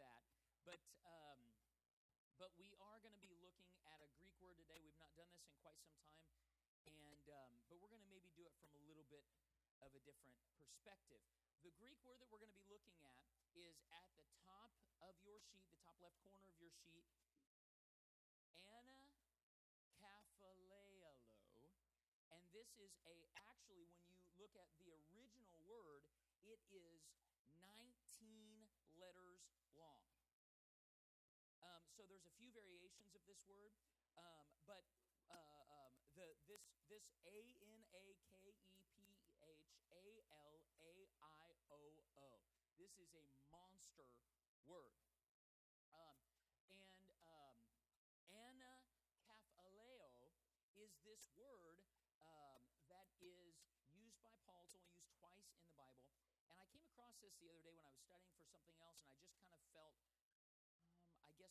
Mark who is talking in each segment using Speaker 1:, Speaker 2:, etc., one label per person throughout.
Speaker 1: that. But um, but we are going to be looking at a Greek word today. We've not done this in quite some time, and um, but we're going to maybe do it from a little bit of a different perspective. The Greek word that we're going to be looking at is at the top of your sheet, the top left corner of your sheet. And this is a actually when you look at the original word, it is 19 letters there's a few variations of this word, um, but uh, um, the this this A N A K E P H A L A I O O. This is a monster word. Um, and um, anakaphaleo is this word um, that is used by Paul. It's only used twice in the Bible. And I came across this the other day when I was studying for something else, and I just kind of felt,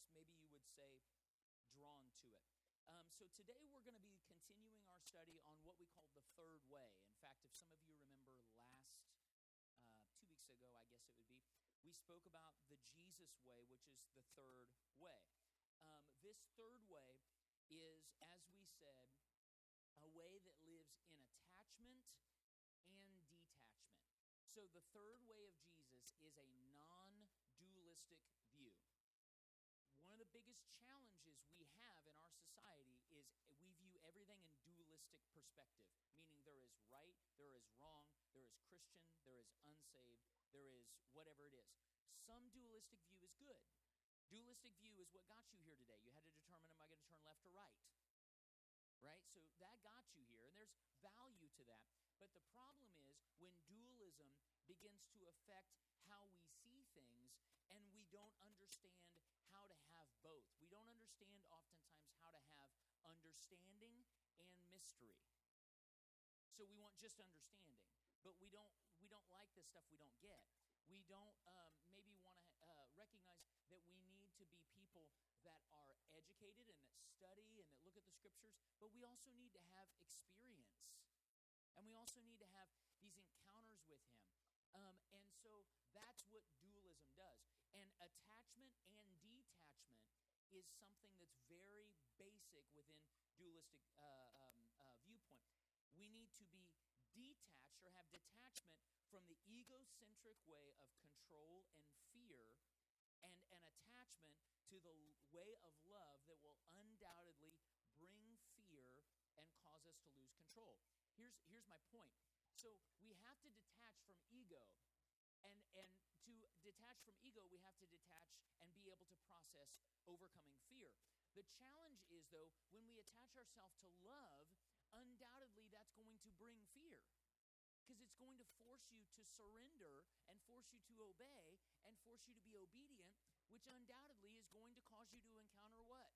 Speaker 1: guess maybe you would say, drawn to it. Um, so today we're going to be continuing our study on what we call the third way. In fact, if some of you remember last uh, two weeks ago, I guess it would be, we spoke about the Jesus way, which is the third way. Um, this third way is, as we said, a way that lives in attachment and detachment. So the third way of Jesus is a non dualistic view. One of the biggest challenges we have in our society is we view everything in dualistic perspective, meaning there is right, there is wrong, there is Christian, there is unsaved, there is whatever it is. Some dualistic view is good. Dualistic view is what got you here today. You had to determine am I going to turn left or right? Right? So that got you here, and there's value to that. But the problem is when dualism begins to affect how we see things and we don't understand both. We don't understand oftentimes how to have understanding and mystery. So we want just understanding, but we don't we don't like the stuff we don't get. We don't um, maybe want to uh, recognize that we need to be people that are educated and that study and that look at the scriptures, but we also need to have experience. And we also need to have these encounters with Him. Um, and so that's what dualism does. And attachment and detachment is something that's very basic within dualistic uh, um, uh, viewpoint. We need to be detached or have detachment from the egocentric way of control and fear and an attachment to the way of love that will undoubtedly bring fear and cause us to lose control. Here's here's my point. So we have to detach from ego. And and to detach from ego, we have to detach and be able to process overcoming fear. The challenge is though, when we attach ourselves to love, undoubtedly that's going to bring fear because it's going to force you to surrender and force you to obey and force you to be obedient, which undoubtedly is going to cause you to encounter what?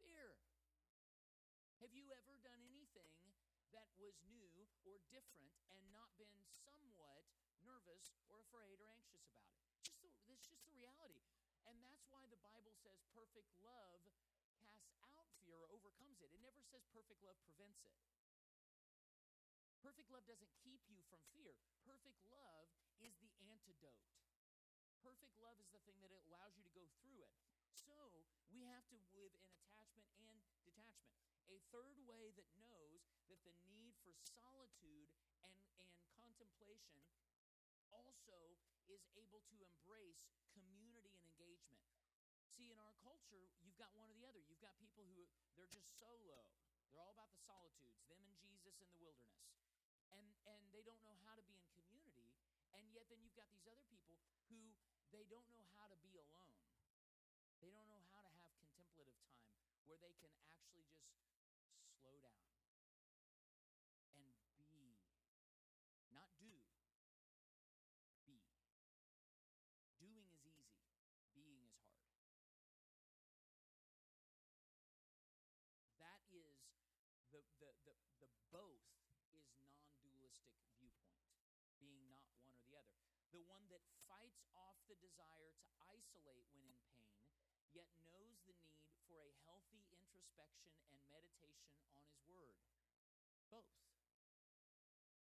Speaker 1: Fear. Have you ever done anything that was new or different and not been somewhat nervous or afraid or anxious about it? Just the, that's just the reality. And that's why the Bible says perfect love casts out fear or overcomes it. It never says perfect love prevents it. Perfect love doesn't keep you from fear. Perfect love is the antidote. Perfect love is the thing that allows you to go through it. So we have to live in attachment and detachment. A third way that knows that the need for solitude and, and contemplation also is able to embrace community and engagement. See, in our culture, you've got one or the other. You've got people who they're just solo. They're all about the solitudes, them and Jesus in the wilderness. And and they don't know how to be in community, and yet then you've got these other people who they don't know how to be alone. They don't know how to have contemplative time where they can actually just slow down the, both is non dualistic viewpoint, being not one or the other. The one that fights off the desire to isolate when in pain, yet knows the need for a healthy introspection and meditation on His Word. Both.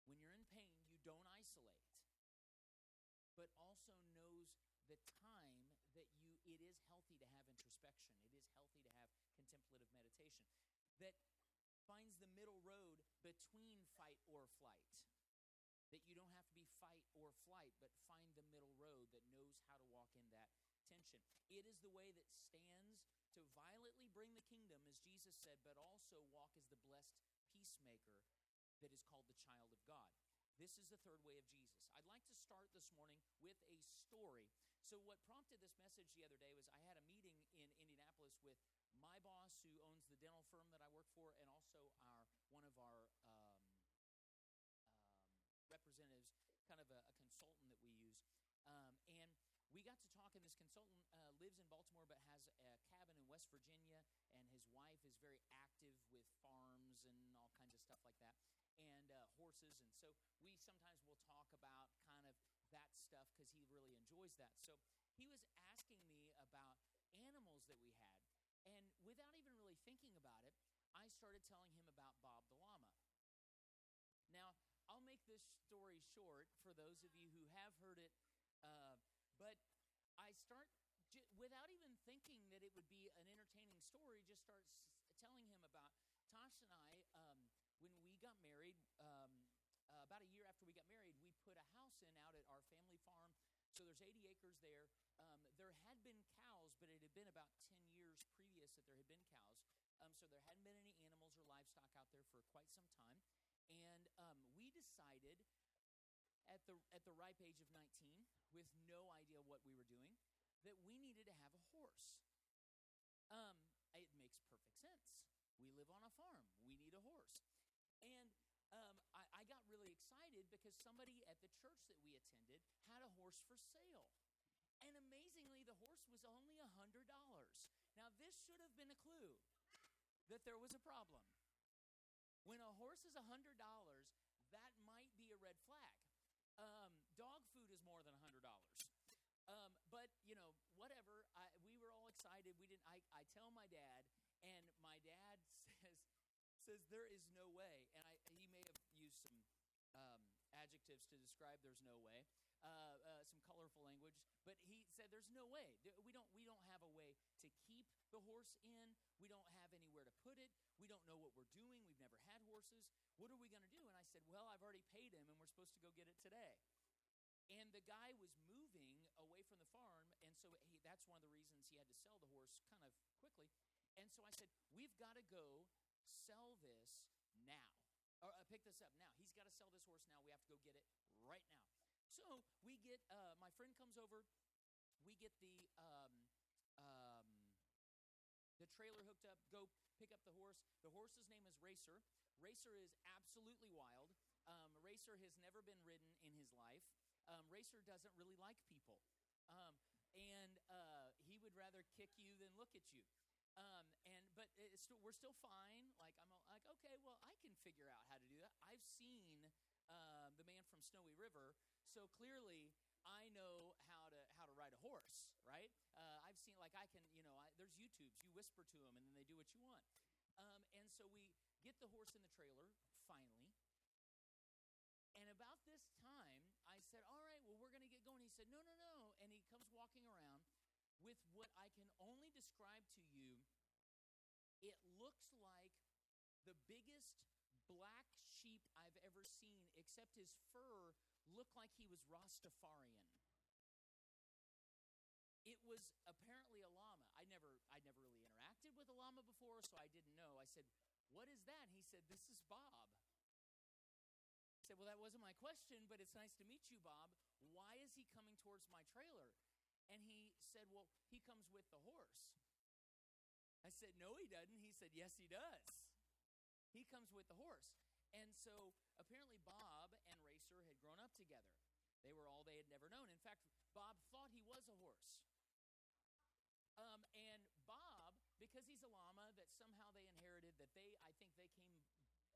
Speaker 1: When you're in pain, you don't isolate, but also knows the time that you it is healthy to have introspection. It is healthy to have contemplative meditation. That finds the middle road between fight or flight. That you don't have to be fight or flight, but find the middle road that knows how to walk in that tension. It is the way that stands to violently bring the kingdom, as Jesus said, but also walk as the blessed peacemaker that is called the child of God. This is the third way of Jesus. I'd like to start this morning with a story. So, what prompted this message the other day was I had a meeting in Indianapolis with my boss, who owns the dental firm that I work for, and also our one of our um, um, representatives, kind of a, a, consultant that we use. Um, and we got to talk, and this consultant uh, lives in Baltimore but has a cabin in West Virginia, and his wife is very active with farms and all kinds of stuff like that, and uh, horses. And so we sometimes will talk about kind of that stuff because he really enjoys that. So he was asking me about animals that we had. And without even really thinking about it, I started telling him about Bob the llama. Now, I'll make this story short for those of you who have heard it, uh, but I start j- without even thinking that it would be an entertaining story, just start s- telling him about Tosh and I. Um, when we got married, um, uh, about a year after we got married, we put a house in out at our family farm. So there's 80 acres there. Um, there had been cows, but it had been about 10 years that there had been cows. Um, so there hadn't been any animals or livestock out there for quite some time. And um, we decided at the, at the ripe age of 19, with no idea what we were doing, that we needed to have a horse. Um, it makes perfect sense. We live on a farm, we need a horse. And um, I, I got really excited because somebody at the church that we attended had a horse for sale. And amazingly, the horse was only a $100. Now, this should have been a clue that there was a problem. When a horse is a $100, that might be a red flag. Um, dog food is more than a $100. Um, but, you know, whatever. I, we were all excited. We didn't. I, I tell my dad, and my dad says, says there is no way. And I, he may have used some um, adjectives to describe there's no way, uh, uh, some colorful language. But he said there's no way. We don't. We don't have a way to keep the horse in. We don't have anywhere to put it. We don't know what we're doing. We've never had horses. What are we going to do? And I said, well, I've already paid him, and we're supposed to go get it today. And the guy was moving away from the farm, and so he, that's one of the reasons he had to sell the horse kind of quickly. And so I said, We've got to go sell this now. Or uh, pick this up now. He's got to sell this horse now. We have to go get it right now. So we get, uh, my friend comes over. We get the, um, um, the trailer hooked up, go pick up the horse. The horse's name is Racer. Racer is absolutely wild. Um, Racer has never been ridden in his life. Um, Racer doesn't really like people. Um, and uh, he would rather kick you than look at you. Um, and but we're still fine. Like I'm like okay, well I can figure out how to do that. I've seen uh, the man from Snowy River, so clearly I know how to how to ride a horse, right? Uh, I've seen like I can, you know, I, there's YouTubes. You whisper to them, and then they do what you want. Um, and so we get the horse in the trailer finally. And about this time, I said, "All right, well we're going to get going." He said, "No, no, no," and he comes walking around with what I can only describe to you. It looks like the biggest black sheep I've ever seen, except his fur looked like he was Rastafarian. It was apparently a llama. I never, I never really interacted with a llama before, so I didn't know. I said, "What is that?" He said, "This is Bob." I said, "Well, that wasn't my question, but it's nice to meet you, Bob. Why is he coming towards my trailer?" And he said, Well, he comes with the horse. I said, No, he doesn't. He said, Yes, he does. He comes with the horse. And so apparently, Bob and Racer had grown up together. They were all they had never known. In fact, Bob thought he was a horse. Um, and Bob, because he's a llama that somehow they inherited, that they, I think they came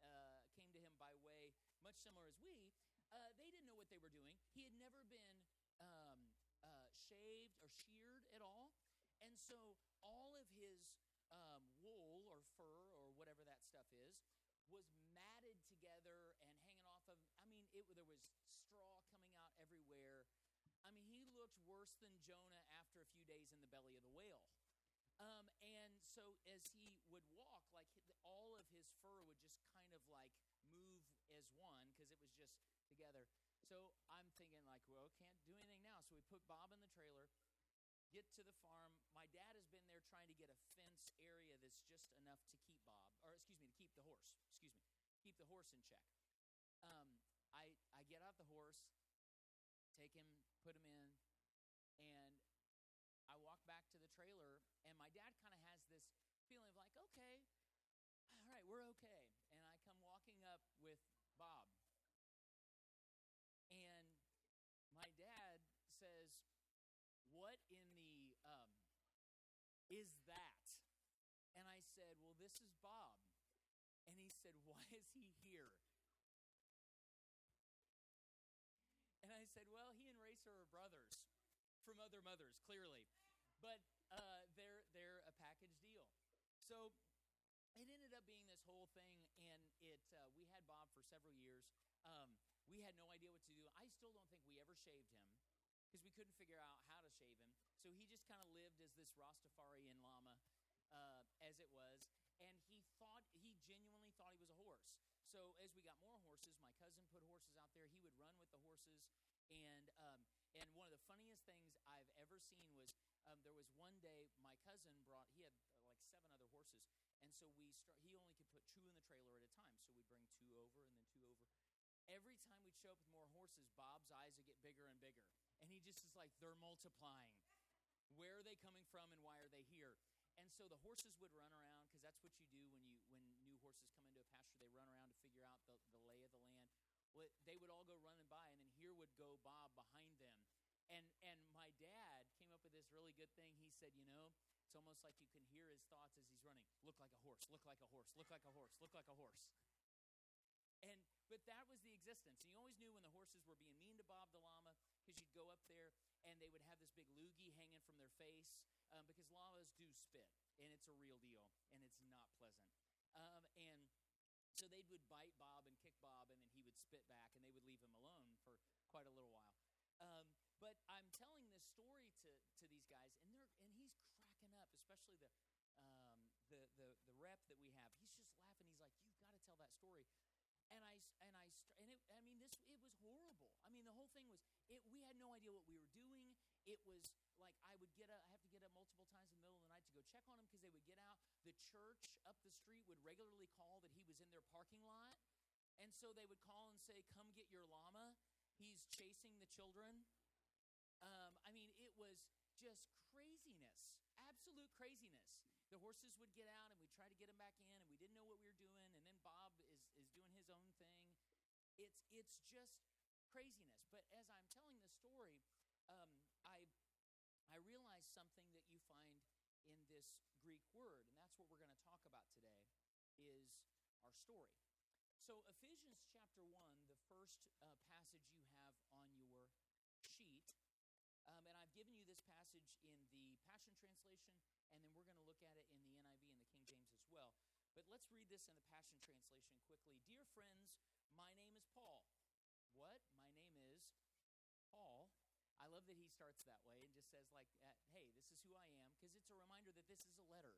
Speaker 1: uh, came to him by way, much similar as we, uh, they didn't know what they were doing. He had never been um, uh, shaved or sheared at all. And so all of his um, wool or fur or whatever that stuff is was matted together and hanging off of. I mean, it there was straw coming out everywhere. I mean, he looked worse than Jonah after a few days in the belly of the whale. Um, and so as he would walk, like all of his fur would just kind of like move as one because it was just together. So I'm thinking like, well, can't do anything now. So we put Bob in the trailer, get to the farm. My dad has been there trying to get a fence area that's just enough to keep Bob, or excuse me, to keep the horse. Keep the horse in check. Um, I I get out the horse, take him, put him in, and I walk back to the trailer, and my dad kind of has this feeling of like, okay, all right, we're okay. And I come walking up with Bob. And my dad says, What in the um, is that? And I said, Well, this is Bob. Said, Why is he here? And I said, Well, he and Racer are brothers from other mothers, clearly. But uh, they're they're a package deal. So it ended up being this whole thing, and it uh, we had Bob for several years. Um, we had no idea what to do. I still don't think we ever shaved him because we couldn't figure out how to shave him. So he just kind of lived as this Rastafarian llama, uh, as it was, and he thought he genuinely thought he was a horse. So as we got more horses, my cousin put horses out there. He would run with the horses, and um, and one of the funniest things I've ever seen was um, there was one day my cousin brought he had uh, like seven other horses, and so we start, he only could put two in the trailer at a time. So we'd bring two over and then two over. Every time we'd show up with more horses, Bob's eyes would get bigger and bigger, and he just is like they're multiplying. Where are they coming from, and why are they here? And so the horses would run around because that's what you do when you when horses come into a pasture. They run around to figure out the, the lay of the land. Well, they would all go running by, and then here would go Bob behind them. And and my dad came up with this really good thing. He said, you know, it's almost like you can hear his thoughts as he's running. Look like a horse. Look like a horse. Look like a horse. Look like a horse. And but that was the existence. And you always knew when the horses were being mean to Bob the llama because you'd go up there and they would have this big loogie hanging from their face um, because llamas do spit and it's a real deal and it's not pleasant. Um, and so they would bite Bob and kick Bob and then he would spit back and they would leave him alone for quite a little while. Um, but I'm telling this story to, to these guys and they're and he's cracking up, especially the um, the, the the rep that we have. He's just laughing. He's like, "You've got to tell that story." and I and I and it, I mean this it was horrible. I mean the whole thing was it. We had no idea what we were doing. It was like I would get up, I have to get up multiple times in the middle of the night to go check on him because they would get out. The church up the street would regularly call that he was in their parking lot, and so they would call and say, "Come get your llama. He's chasing the children." Um, I mean, it was just craziness, absolute craziness. The horses would get out, and we'd try to get them back in, and we didn't know what we were doing. And then Bob is is doing his own thing. It's it's just craziness. But as I'm telling the story, um, I I realized something that you find in this Greek word, and that's what we're going to talk about today, is our story. So Ephesians chapter one, the first uh, passage you have on your sheet, um, and I've given you this passage in the Passion Translation, and then we're going to look at it in the NIV and the King James as well. But let's read this in the Passion Translation quickly. Dear friends, my name is Paul. What? My name is Paul. I love that he starts that way and just says, like, uh, hey, this is who I am, because it's a reminder that this is a letter.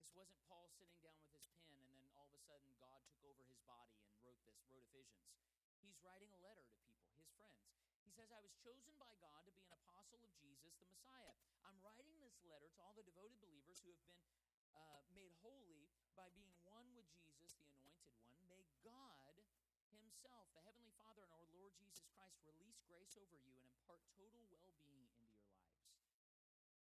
Speaker 1: This wasn't Paul sitting down with his pen and then all of a sudden God took over his body and wrote this, wrote Ephesians. He's writing a letter to people, his friends. He says, I was chosen by God to be an apostle of Jesus, the Messiah. I'm writing this letter to all the devoted believers who have been uh, made holy by being one with Jesus, the anointed one. May God Himself, the Heavenly Father, and our Lord Jesus Christ release grace over you and impart total well being into your lives.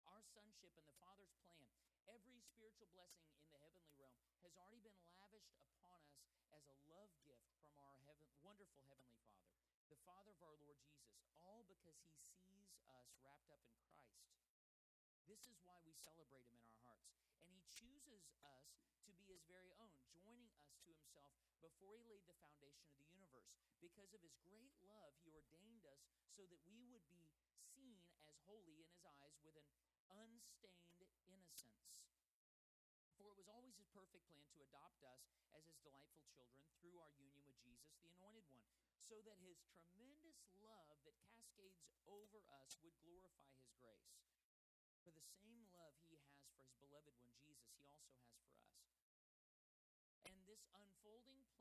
Speaker 1: Our sonship and the Father's plan, every spiritual blessing in the heavenly realm, has already been lavished upon us as a love gift from our heaven, wonderful Heavenly Father the Father of our Lord Jesus, all because he sees us wrapped up in Christ. This is why we celebrate him in our hearts. And he chooses us to be his very own, joining us to himself before he laid the foundation of the universe. Because of his great love, he ordained us so that we would be seen as holy in his eyes with an unstained innocence. For it was always his perfect plan to adopt us as his delightful children through our union with Jesus, the Anointed One, so that his tremendous love that cascades over us would glorify his grace. For the same love he has for his beloved one, Jesus, he also has for us. And this unfolding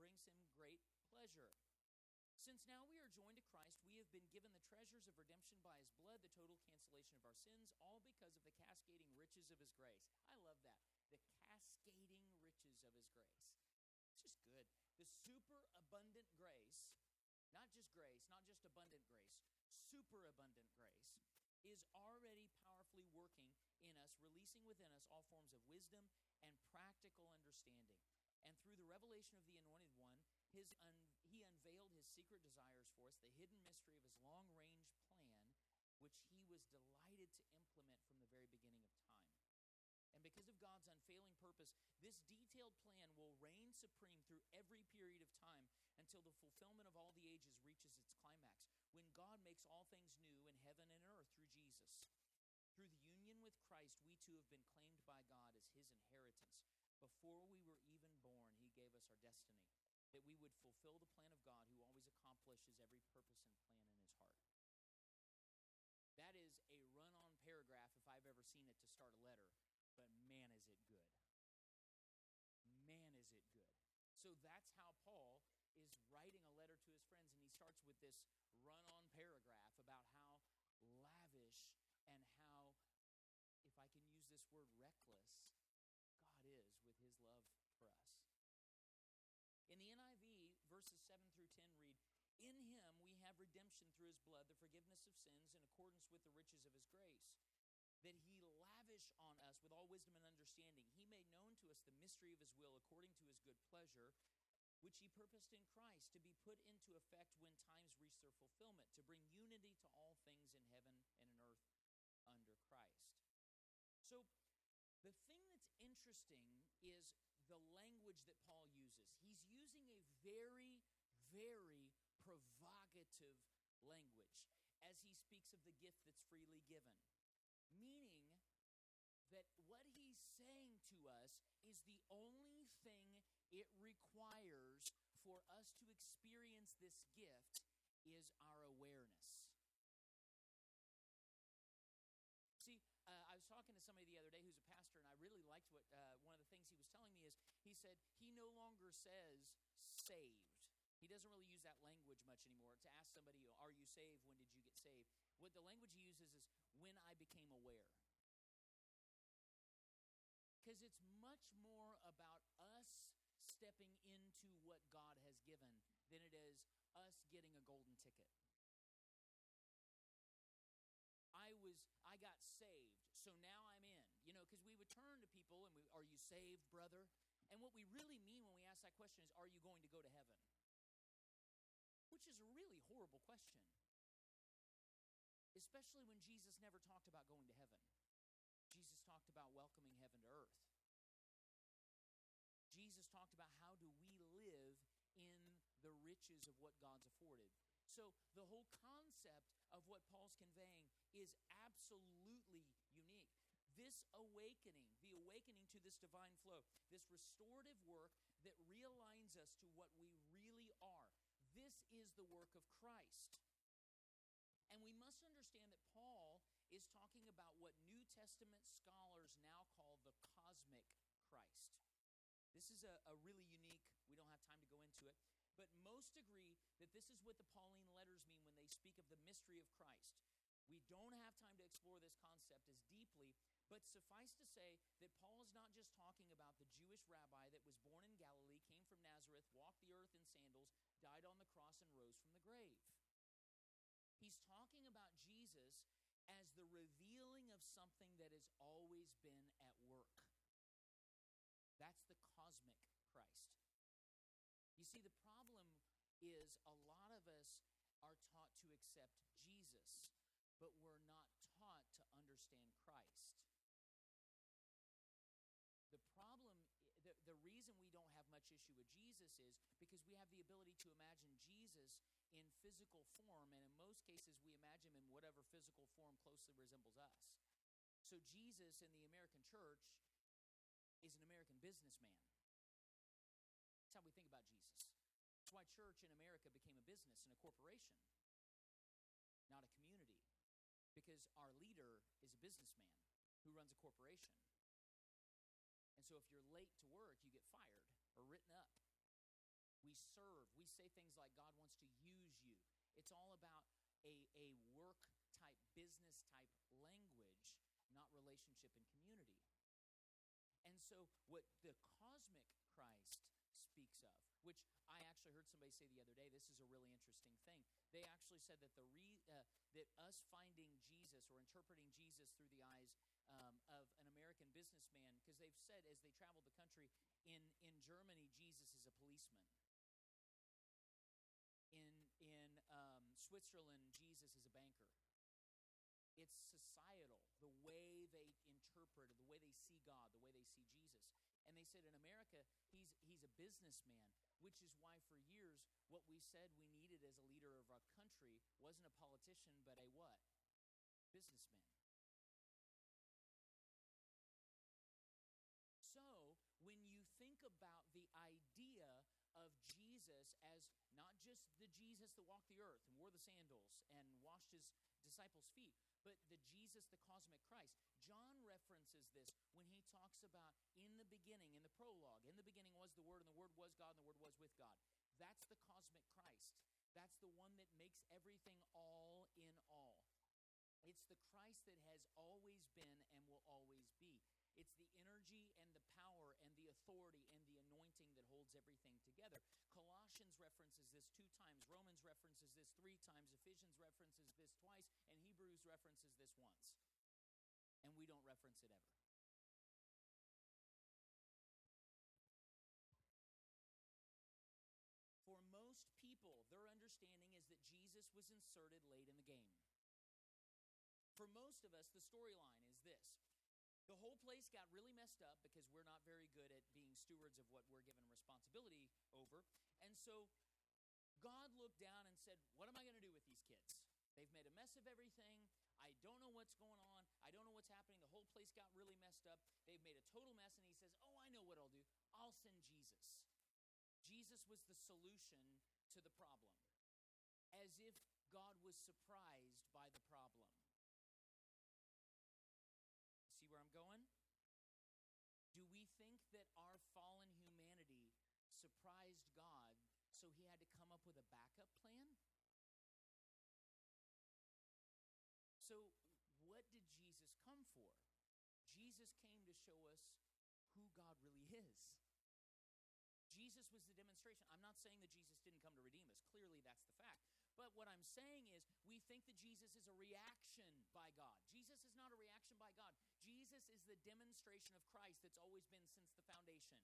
Speaker 1: brings him great pleasure. Since now we are joined to Christ, we have been given the treasures of redemption by his blood, the total cancellation of our sins, all because of the cascading riches of his grace. I love that. The cascading riches of his grace. It's just good. The super abundant grace, not just grace, not just abundant grace, super abundant grace, is already powerfully working in us, releasing within us all forms of wisdom and practical understanding. And through the revelation of the Anointed One, his un- he unveiled his secret desires for us, the hidden mystery of his long range plan, which he was delighted to implement from the very beginning of time. And because of God's unfailing purpose, this detailed plan will reign supreme through every period of time until the fulfillment of all the ages reaches its climax, when God makes all things new in heaven and earth through Jesus. Through the union with Christ, we too have been claimed by God as his inheritance. Before we were even born, he gave us our destiny, that we would fulfill the plan of God who always accomplishes every purpose and plan in his heart. That is a run on paragraph if I've ever seen it to start a letter, but man, is it good. Man, is it good. So that's how Paul is writing a letter to his friends, and he starts with this run on paragraph about how lavish and how, if I can use this word, reckless God is with his love for us. In the NIV, verses 7 through 10 read, In him we have redemption through his blood, the forgiveness of sins in accordance with the riches of his grace. That he lavish on us with all wisdom and understanding. He made known to us the mystery of his will according to his good pleasure, which he purposed in Christ to be put into effect when times reach their fulfillment, to bring unity to all things in heaven and in earth under Christ. So, the thing that's interesting is the language that Paul uses. He's using a very, very provocative language as he speaks of the gift that's freely given. Meaning that what he's saying to us is the only thing it requires for us to experience this gift is our awareness. See, uh, I was talking to somebody the other day who's a pastor, and I really liked what uh, one of the things he was telling me is he said he no longer says saved. Doesn't really use that language much anymore. To ask somebody, "Are you saved? When did you get saved?" What the language he uses is when I became aware. Because it's much more about us stepping into what God has given than it is us getting a golden ticket. I was I got saved, so now I'm in. You know, because we would turn to people and we, are you saved, brother? And what we really mean when we ask that question is, are you going to go to heaven? Which is a really horrible question. Especially when Jesus never talked about going to heaven. Jesus talked about welcoming heaven to earth. Jesus talked about how do we live in the riches of what God's afforded. So the whole concept of what Paul's conveying is absolutely unique. This awakening, the awakening to this divine flow, this restorative work that realigns us to what we really are, this is the work of Christ. And we must understand that Paul is talking about what New Testament scholars now call the cosmic Christ. This is a, a, really unique, we don't have time to go into it, but most agree that this is what the Pauline letters mean when they speak of the mystery of Christ. We don't have time to explore this concept as deeply, but suffice to say that Paul is not just talking about the Jewish rabbi that was born in Galilee, came from Nazareth, walked the earth in sandals, died on the cross, and rose from the grave. He's talking about Jesus as the revealing of something that has always been at work. That's the cosmic Christ. You see, the problem is a lot of us are taught to accept Jesus, but we're not taught to understand Christ. The problem, the, much issue with Jesus is because we have the ability to imagine Jesus in physical form, and in most cases, we imagine him in whatever physical form closely resembles us. So, Jesus in the American church is an American businessman. That's how we think about Jesus. That's why church in America became a business and a corporation, not a community. Because our leader is a businessman who runs a corporation. And so if you're late to work, you get fired or written up. We serve. We say things like God wants to use you. It's all about a, a work type, business type language, not relationship and community. And so, what the cosmic Christ speaks of, which I actually heard somebody say the other day, this is a really interesting thing. They actually said that the re, uh, that us finding Jesus or interpreting Jesus through the eyes um, of an American businessman, because they've said as they traveled the country, in in Germany, Jesus is a policeman. In in um, Switzerland, Jesus is a banker. It's societal, the way they interpret, the way they see God, the way they see Jesus. And they said in America, he's he's a businessman, which is why for years what we said we needed as a leader of our country wasn't a politician, but a what? Businessman. So when you think about the idea of Jesus as not just the Jesus that walked the earth and wore the sandals and washed his disciples' feet, but the Jesus, the cosmic Christ. John references this when he talks about in the beginning, in the prologue, in the beginning was the Word, and the Word was God, and the Word was with God. That's the cosmic Christ. That's the one that makes everything all in all. It's the Christ that has always been and will always be. It's the energy and the power and the authority and the anointing that holds everything together. Colossians references this two times, Romans references this three times, Ephesians references this twice, and Hebrews references this once. And we don't reference it ever. For most people, their understanding is that Jesus was inserted late in the game. For most of us, the storyline is this the whole place got really messed up because we're not very good at being stewards of what we're given responsibility over. And so God looked down and said, What am I going to do with these kids? They've made a mess of everything. I don't know what's going on. I don't know what's happening. The whole place got really messed up. They've made a total mess. And he says, Oh, I know what I'll do. I'll send Jesus. Jesus was the solution to the problem, as if God was surprised by the problem. See where I'm going? Do we think that our fallen humanity surprised God so he had to come up with a backup plan? So, what did Jesus come for? Jesus came to show us who God really is. Jesus was the demonstration. I'm not saying that Jesus didn't come to redeem us. Clearly, that's the fact. But what I'm saying is, we think that Jesus is a reaction by God. Jesus is not a reaction by God. Jesus is the demonstration of Christ that's always been since the foundation.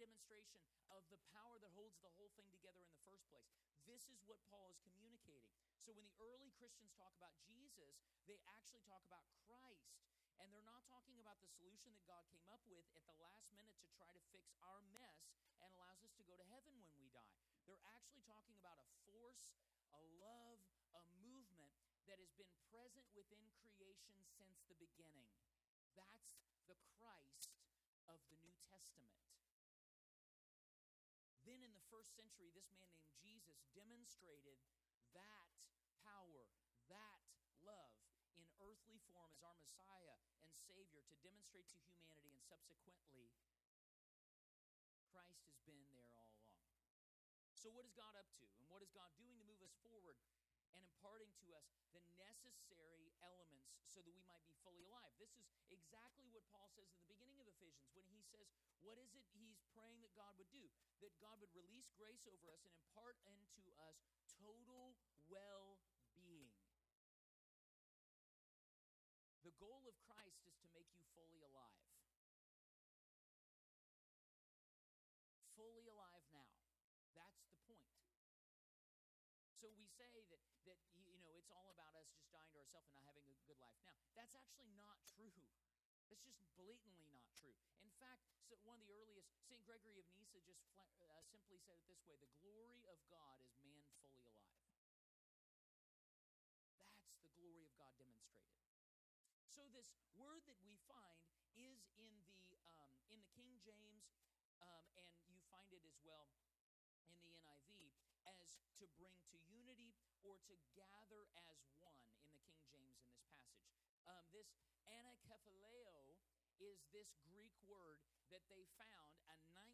Speaker 1: Demonstration of the power that holds the whole thing together in the first place. This is what Paul is communicating. So when the early Christians talk about Jesus, they actually talk about Christ. And they're not talking about the solution that God came up with at the last minute to try to fix our mess and allows us to go to heaven when we die. They're actually talking about a force, a love, a movement that has been present within creation since the beginning. That's the Christ of the New Testament. Then in the first century, this man named Jesus demonstrated that power, that love in earthly form as our Messiah and Savior to demonstrate to humanity, and subsequently, Christ has been there all along. So, what is God up to? And what is God doing to move us forward and imparting to us the necessary elements so that we might be fully alive? This is exactly what Paul says in the beginning of Ephesians when he says, What is it he's praying that God would do? That God would release grace over us and impart into us total well being. The goal of Christ is to make you fully alive. Fully alive now. That's the point. So we say that that you know it's all about us just dying to ourselves and not having a good life now. That's actually not true. That's just blatantly not true. In fact, so one of the earliest St. Gregory of Nyssa just fla- uh, simply said it this way the glory of God is man fully alive. That's the glory of God demonstrated. So, this word that we find is in the, um, in the King James, um, and you find it as well in the NIV as to bring to unity or to gather as one in the King James in this passage. Um, this anakephaleo is this Greek word that they found, a 19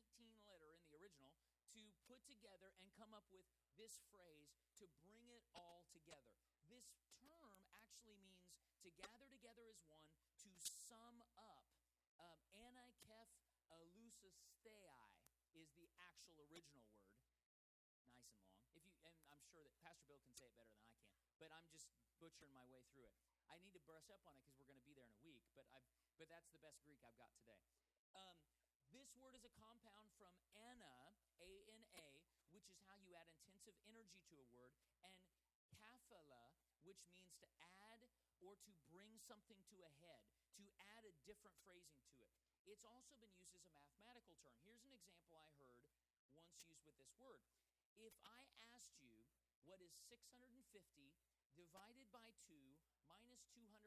Speaker 1: letter in the original, to put together and come up with this phrase to bring it all together. This term actually means to gather together as one, to sum up. Um, is the actual original word. Nice and long. If you, and I'm sure that Pastor Bill can say it better than I can, but I'm just butchering my way through it. I need to brush up on it because we're going to be there in a week, but I've, but that's the best Greek I've got today. Um, this word is a compound from ana, A N A, which is how you add intensive energy to a word, and kaphala, which means to add or to bring something to a head, to add a different phrasing to it. It's also been used as a mathematical term. Here's an example I heard once used with this word. If I asked you what is 650 divided by 2 minus 285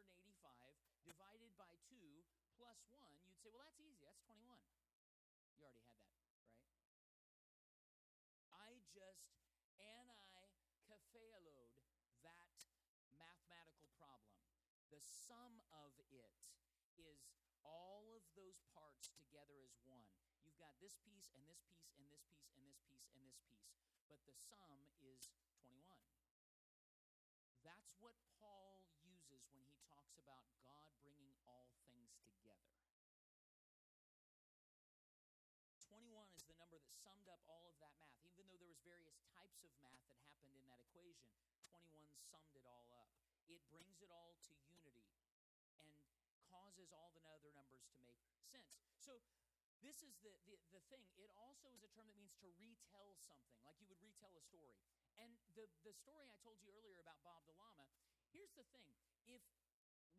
Speaker 1: divided by 2 plus 1, you'd say, well, that's easy. That's 21. You already had that, right? I just anai-kephaleoed that mathematical problem. The sum of it is all of those parts together as one. You've got this piece and this piece and this piece and this piece and this piece, but the sum is 21. That's what Paul when he talks about God bringing all things together. 21 is the number that summed up all of that math. Even though there was various types of math that happened in that equation, 21 summed it all up. It brings it all to unity and causes all the other numbers to make sense. So this is the, the, the thing. It also is a term that means to retell something, like you would retell a story. And the, the story I told you earlier about Bob the Llama, here's the thing. If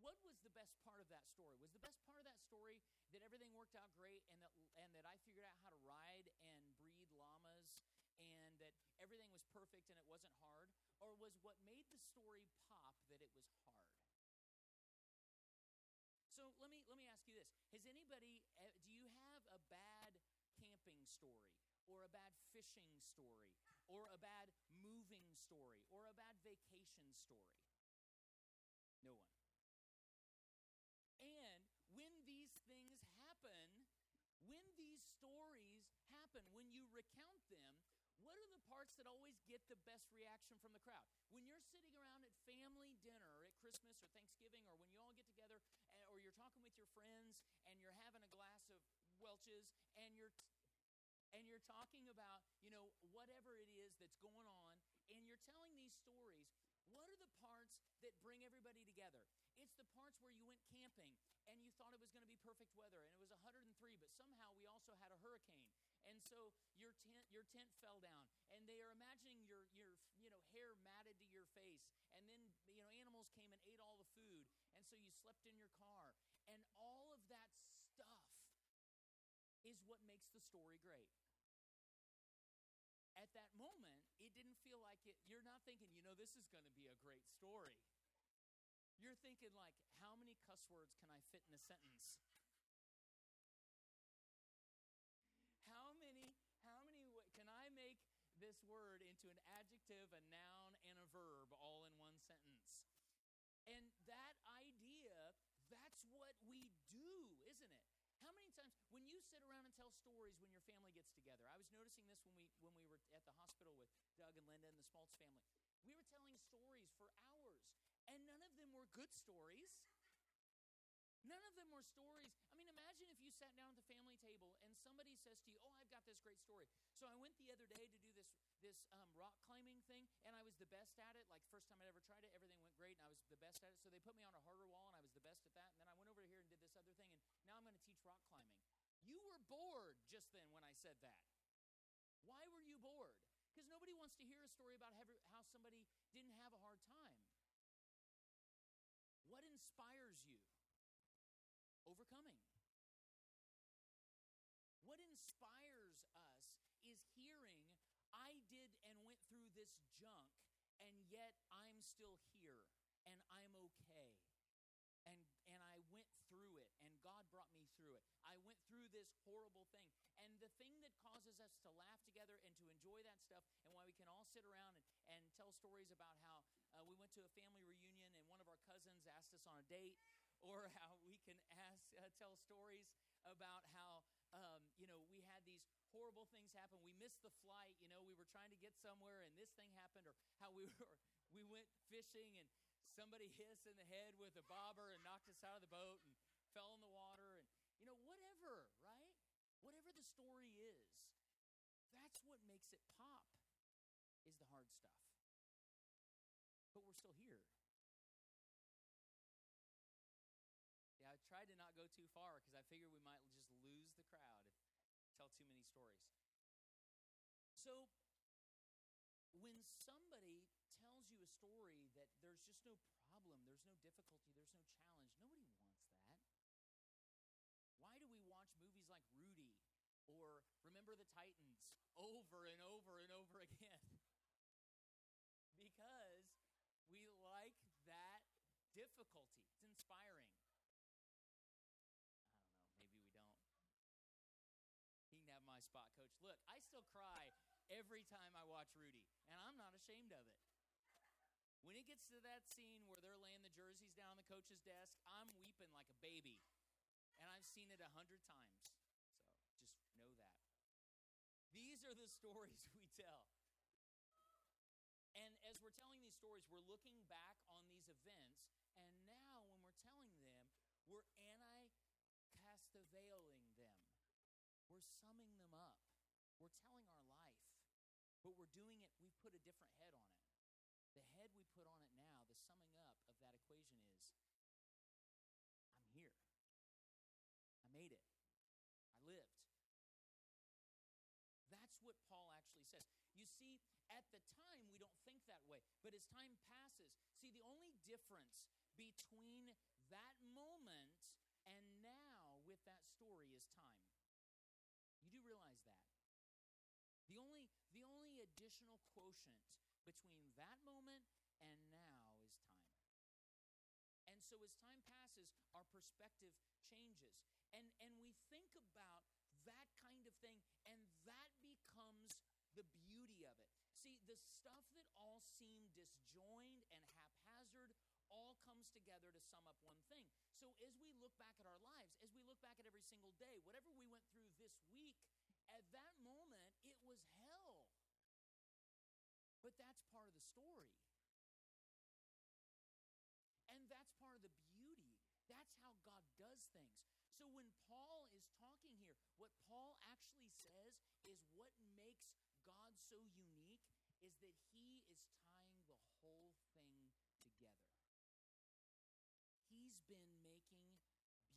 Speaker 1: what was the best part of that story? Was the best part of that story that everything worked out great and that and that I figured out how to ride and breed llamas and that everything was perfect and it wasn't hard? Or was what made the story pop that it was hard? So let me let me ask you this: Has anybody? eh, Do you have a bad camping story, or a bad fishing story, or a bad moving story, or a bad vacation story? No one. And when these things happen, when these stories happen, when you recount them, what are the parts that always get the best reaction from the crowd? When you're sitting around at family dinner at Christmas or Thanksgiving, or when you all get together, or you're talking with your friends and you're having a glass of Welch's and you're and you're talking about, you know, whatever it is that's going on, and you're telling these stories, what are the parts that bring everybody together? It's the parts where you went camping and you thought it was going to be perfect weather and it was 103, but somehow we also had a hurricane. And so your tent your tent fell down and they are imagining your your you know hair matted to your face and then you know animals came and ate all the food and so you slept in your car and all of that stuff is what makes the story great at that moment, it didn't feel like it. You're not thinking, you know, this is going to be a great story. You're thinking, like, how many cuss words can I fit in a sentence? How many, how many, can I make this word into an adjective, a noun, and a verb all in one sentence? And that idea, that's what we do, isn't it? How many times when you sit around and tell stories when your family gets together? I was noticing this when we when we were at the hospital with Doug and Linda and the Smoltz family. We were telling stories for hours, and none of them were good stories. None of them were stories. I mean, imagine if you sat down at the family table and somebody says to you, "Oh, I've got this great story." So I went the other day to do this this um, rock climbing thing, and I was the best at it. Like first time I'd ever tried it, everything went great, and I was the best at it. So they put me on a harder wall, and I was the best at that. And then I went over here and did this other thing, and now I'm going teach rock climbing. You were bored just then when I said that. Why were you bored? Because nobody wants to hear a story about how somebody didn't have a hard time. What inspires you? Overcoming. What inspires us is hearing, I did and went through this junk, and yet I'm still here, and I'm okay. And, and I went through it, and God brought me through it. I went through this horrible thing. And the thing that causes us to laugh together and to enjoy that stuff, and why we can all sit around and, and tell stories about how uh, we went to a family reunion and one of our cousins asked us on a date, or how we can ask, uh, tell stories about how um, you know we had these horrible things happen. We missed the flight. You know, we were trying to get somewhere and this thing happened, or how we were we went fishing and somebody hit us in the head with a bobber and knocked us out of the boat and fell in the water and you know whatever, story is, that's what makes it pop. Is the hard stuff. But we're still here. Yeah, I tried to not go too far because I figured we might just lose the crowd if tell too many stories. So when somebody tells you a story that there's just no problem, there's no difficulty, there's no challenge, nobody wants that. Why do we watch movies like Rudy or Remember the Titans over and over and over again? because we like that difficulty. It's inspiring. I don't know, maybe we don't. He can have my spot, coach. Look, I still cry every time I watch Rudy, and I'm not ashamed of it. When it gets to that scene where they're laying the jerseys down on the coach's desk, I'm weeping like a baby. And I've seen it a hundred times. So just know that. These are the stories we tell. And as we're telling these stories, we're looking back on these events. And now, when we're telling them, we're anti castaveiling them. We're summing them up. We're telling our life. But we're doing it, we've put a different head on it. The head we put on it now, the summing up of that equation is I'm here. I made it. I lived. That's what Paul actually says. You see, at the time, we don't But as time passes, see, the only difference between that moment and now with that story is time. You do realize that. The only, the only additional quotient between that moment and now is time. And so as time passes, our perspective changes. And, and we think about that kind of thing, and that becomes the beauty of it. The stuff that all seem disjoined and haphazard all comes together to sum up one thing. So as we look back at our lives, as we look back at every single day, whatever we went through this week, at that moment, it was hell. But that's part of the story. And that's part of the beauty. That's how God does things. So when Paul is talking here, what Paul actually says is what makes God so unique is that he is tying the whole thing together. Been making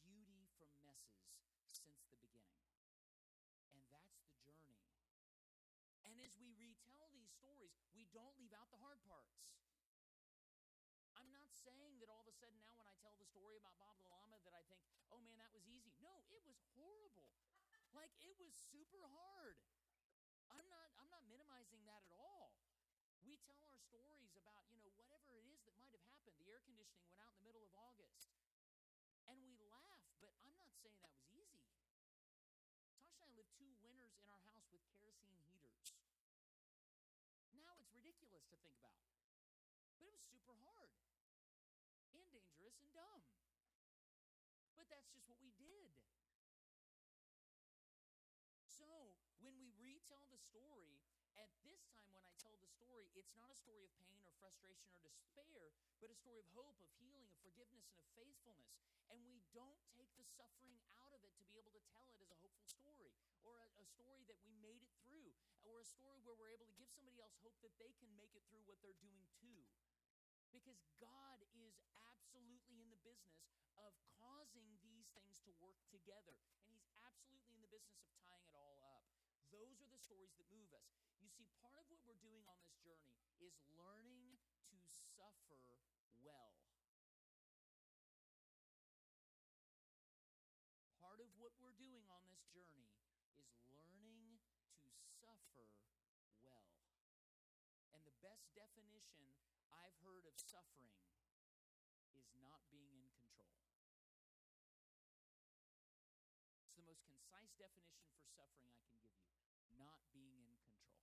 Speaker 1: beauty from messes since the beginning. And that's the journey. And as we retell these stories, we don't leave out the hard parts. I'm not saying that all of a sudden now when I tell the story about Bob the Llama that I think, oh man, that was easy. No, it was horrible. Like it was super hard. I'm not I'm not minimizing that at all. We tell our stories about, you know, whatever it is that might have happened. The air conditioning went out in the middle of August. And we laugh, but I'm not saying that was easy. Two winters in our house with kerosene heaters. Now it's ridiculous to think about. But it was super hard and dangerous and dumb. But that's just what we did. So, when we retell the story, at this time when I tell the story, it's not a story of pain or frustration or despair, but a story of hope, of healing, of forgiveness, and of faithfulness. And we don't take the suffering out of it to be able to tell it as a hopeful story, or a, story that we made it through, or a story where we're able to give somebody else hope that they can make it through what they're doing too. Because God is absolutely in the business of causing these things to work together. And He's absolutely in the business of tying it all up. Those are the stories that move us. You see, part of what we're doing on this journey is learning to suffer well. Part of what we're doing on this journey is learning to suffer well. And the best definition I've heard of suffering is not being in control. It's the most concise definition for suffering I can give you not being in control.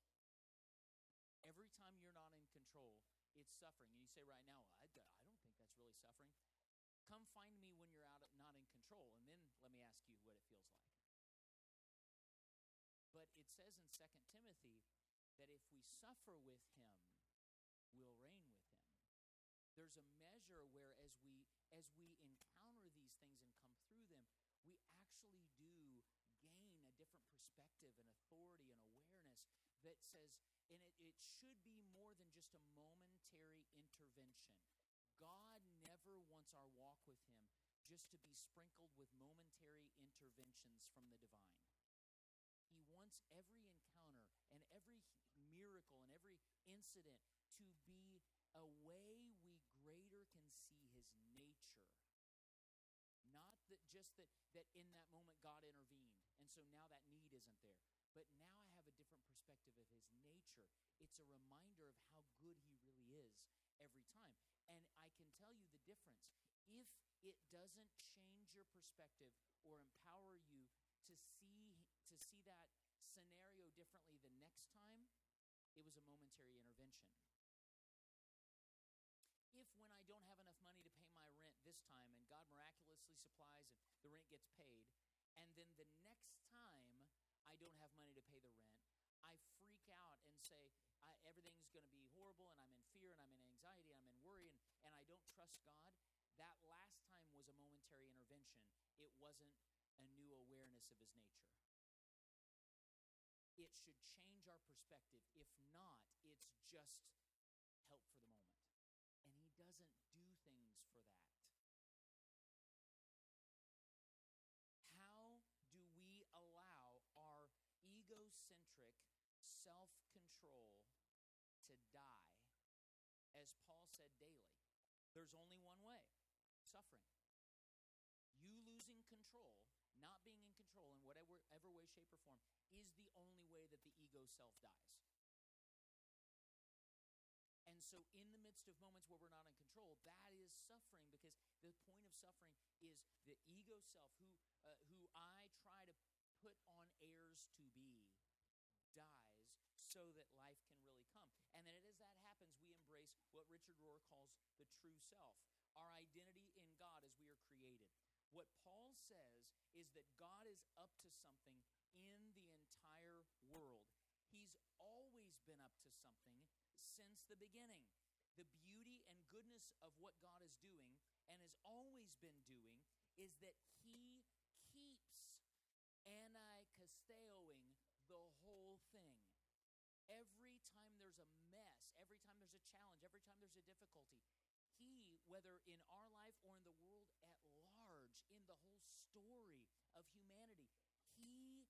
Speaker 1: Every time you're not in control, it's suffering. And you say right now, I, I don't think that's really suffering. Come find me when you're out of, not in control, and then let me ask you what it feels like. It says in 2 Timothy that if we suffer with him, we'll reign with him. There's a measure where as we as we encounter these things and come through them, we actually do gain a different perspective and authority and awareness that says, and it, it should be more than just a momentary intervention. God never wants our walk with Him just to be sprinkled with momentary interventions from the divine. Wants every encounter and every miracle and every incident to be a way we greater can see his nature. Not that just that that in that moment God intervened and so now that need isn't there. But now I have a different perspective of his nature. It's a reminder of how good he really is every time. And I can tell you the difference. If it doesn't change your perspective or empower you to see to see that scenario differently the next time, it was a momentary intervention. If when I don't have enough money to pay my rent this time and God miraculously supplies and the rent gets paid, and then the next time I don't have money to pay the rent, I freak out and say, everything's going to be horrible and I'm in fear and I'm in anxiety I'm in worry and, and I don't trust God, that last time was a momentary intervention. It wasn't a new awareness of his nature. Should change our perspective. If not, it's just help for the moment. And he doesn't do things for that. How do we allow our egocentric self control to die? As Paul said daily, there's only one way suffering. You losing control, not being in control in whatever ever way, shape, or form, is the only way that the ego self dies. And so, in the midst of moments where we're not in control, that is suffering because the point of suffering is the ego self, who uh, who I try to put on airs to be, dies so that life can really come. And then, as that happens, we embrace what Richard Rohr calls the true self, our identity in God as we are created. What Paul says is that God is up to something in the entire world. He's always been up to something since the beginning. The beauty and goodness of what God is doing and has always been doing is that He keeps anikasteoing the whole thing. Every time there's a mess, every time there's a challenge, every time there's a difficulty, He, whether in our life or in the world at large, in the whole story of humanity, He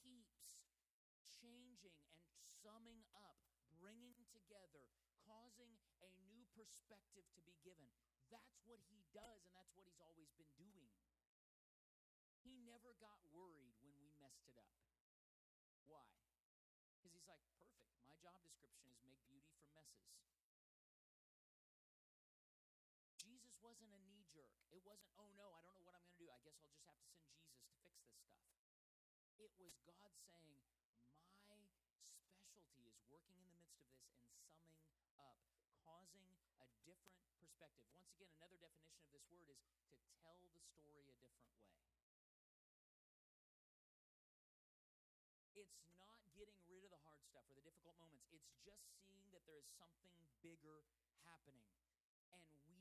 Speaker 1: keeps changing and summing up, bringing together, causing a new perspective to be given. That's what he does, and that's what he's always been doing. He never got worried when we messed it up. Why? Because he's like, perfect. My job description is make beauty from messes. Jesus wasn't a knee jerk. It wasn't, oh no, I don't guess I'll just have to send Jesus to fix this stuff. It was God saying, My specialty is working in the midst of this and summing up, causing a different perspective. Once again, another definition of this word is to tell the story a different way. It's not getting rid of the hard stuff or the difficult moments, it's just seeing that there is something bigger happening. And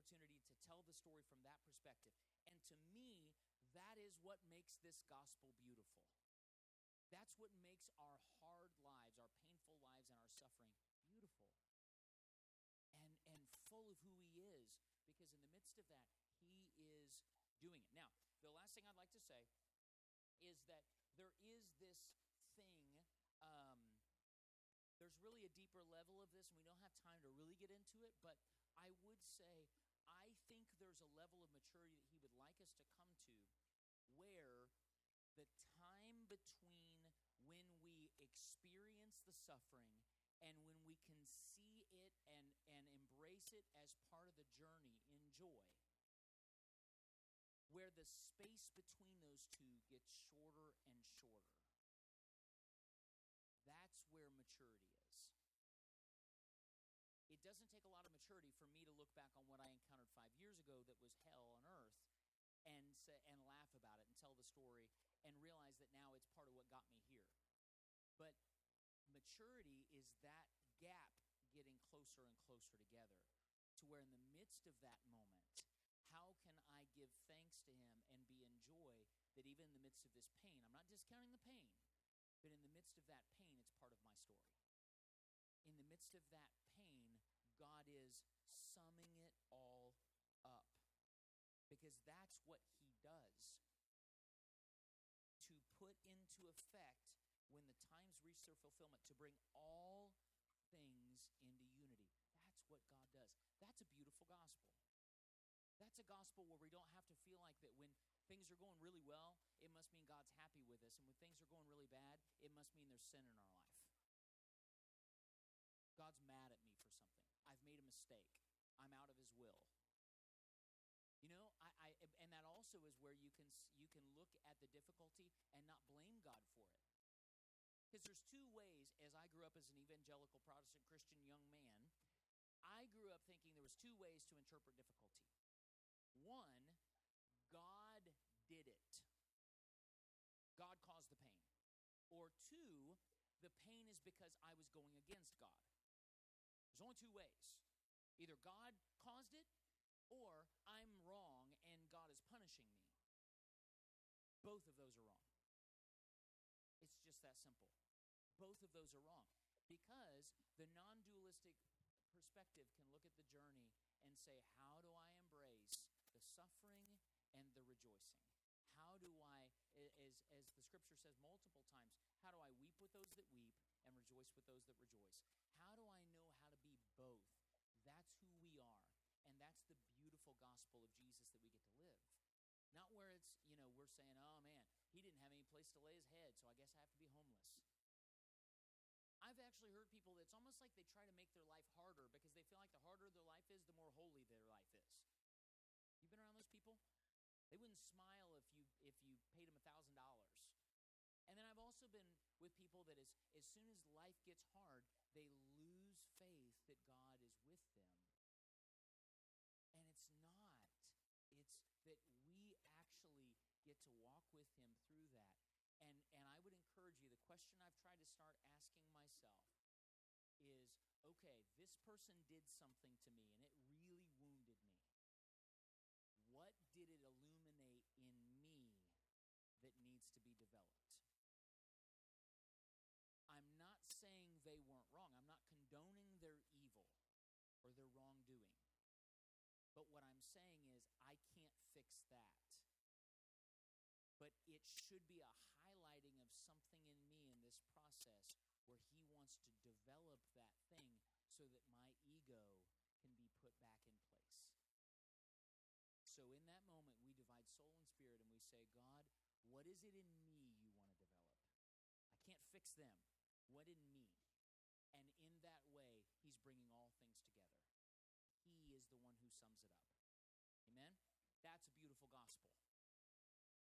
Speaker 1: opportunity to tell the story from that perspective. And to me, that is what makes this gospel beautiful. That's what makes our hard lives, our painful lives, and our suffering beautiful and, and full of who He is, because in the midst of that, He is doing it. Now, the last thing I'd like to say is that there is this thing. Um, there's really a deeper level of this, and we don't have time to really get into it, but I would say think there's a level of maturity that He would like us to come to where the time between when we experience the suffering and when we can see it and, and embrace it as part of the journey in joy, where the space between those two gets shorter and shorter. That's where maturity is. It doesn't take a lot of maturity for me to look back on what I encountered five years ago that was hell on earth and and laugh about it and tell the story and realize that now it's part of what got me here. But maturity is that gap getting closer and closer together to where in the midst of that moment, how can I give thanks to him and be in joy that even in the midst of this pain, I'm not discounting the pain, but in the midst of that pain, it's part of my story. In the midst of that God is summing it all up because that's what he does. To put into effect when the times reach their fulfillment, to bring all things into unity. That's what God does. That's a beautiful gospel. That's a gospel where we don't have to feel like that when things are going really well, it must mean God's happy with us. And when things are going really bad, it must mean there's sin in our life. God's mad at me for something. I've made a mistake. I'm out of his will. You know, I, I and that also is where you can you can look at the difficulty and not blame God for it. Because there's two ways as I grew up as an evangelical Protestant Christian young man, I grew up thinking there was two ways to interpret difficulty. One, God did it. God caused the pain. Or two, the pain is because I was going against God. There's only two ways. Either God caused it or I'm wrong punishing me. Both of those are wrong. It's just that simple. Both of those are wrong because the non dualistic perspective can look at the journey and say, How do I embrace the suffering and the rejoicing? How do I, as, as the scripture says multiple times, how do I weep with those that weep and rejoice with those that rejoice? How do I know how to be both? That's who we are. And that's the beautiful gospel of Jesus that we get to live. Not where it's, you know, we're saying, oh man, he didn't have any place to lay his head, so I guess I have to be homeless. I've actually heard people that's almost like they try to make their life harder because they feel like the harder their life is, the more holy their life is. You've been around those people? They wouldn't smile if you if you paid them thousand dollars. And then I've also been with people that as as soon as life gets hard, they lose faith that God is with them. And it's not. It's that we actually get to walk with him through that. And and I would encourage you, the question I've tried to start asking myself is, okay, this person did something to me and it really wounded me. What did it illuminate in me that needs to be developed? I'm not saying they weren't wrong. I'm not condoning their evil or their wrongdoing. But what I'm saying is, I can't fix that. Should be a highlighting of something in me in this process where He wants to develop that thing so that my ego can be put back in place. So in that moment, we divide soul and spirit and we say, God, what is it in me you want to develop? I can't fix them. What in me? And in that way, He's bringing all things together. He is the one who sums it up. Amen? That's a beautiful gospel.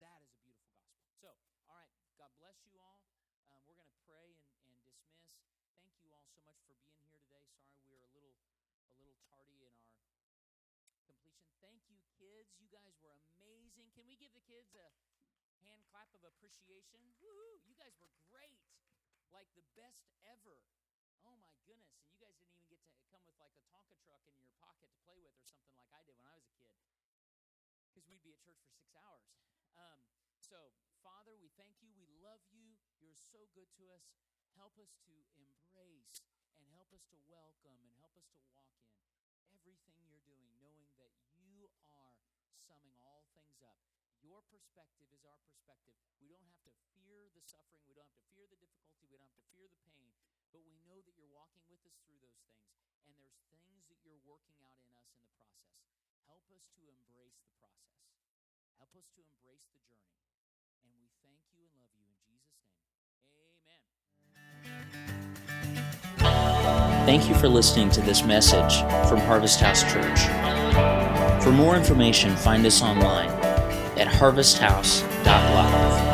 Speaker 1: That is a beautiful gospel. So, all right, God you all. Um, we're going to pray and, and dismiss. Thank you all so much for being here today. Sorry we were a little a little tardy in our completion. Thank you, kids. You guys were amazing. Can we give the kids a hand clap of appreciation? You guys were great. Like the best ever. Oh my goodness. And you guys didn't even get to come with like a Tonka truck in your pocket to play with or something like I did when I was a kid. Because we'd be at church for six hours. Um, so, Father, we thank you. We love you. You're so good to us. Help us to embrace and help us to welcome and help us to walk in everything you're doing, knowing that you are summing all things up. Your perspective is our perspective. We don't have to fear the suffering. We don't have to fear the difficulty. We don't have to fear the pain. But we know that you're walking with us through those things. And there's things that you're working out in us in the process. Help us to embrace the process. Help us to embrace the journey.
Speaker 2: Thank you for listening to this message from Harvest House Church. For more information, find us online at harvesthouse.live.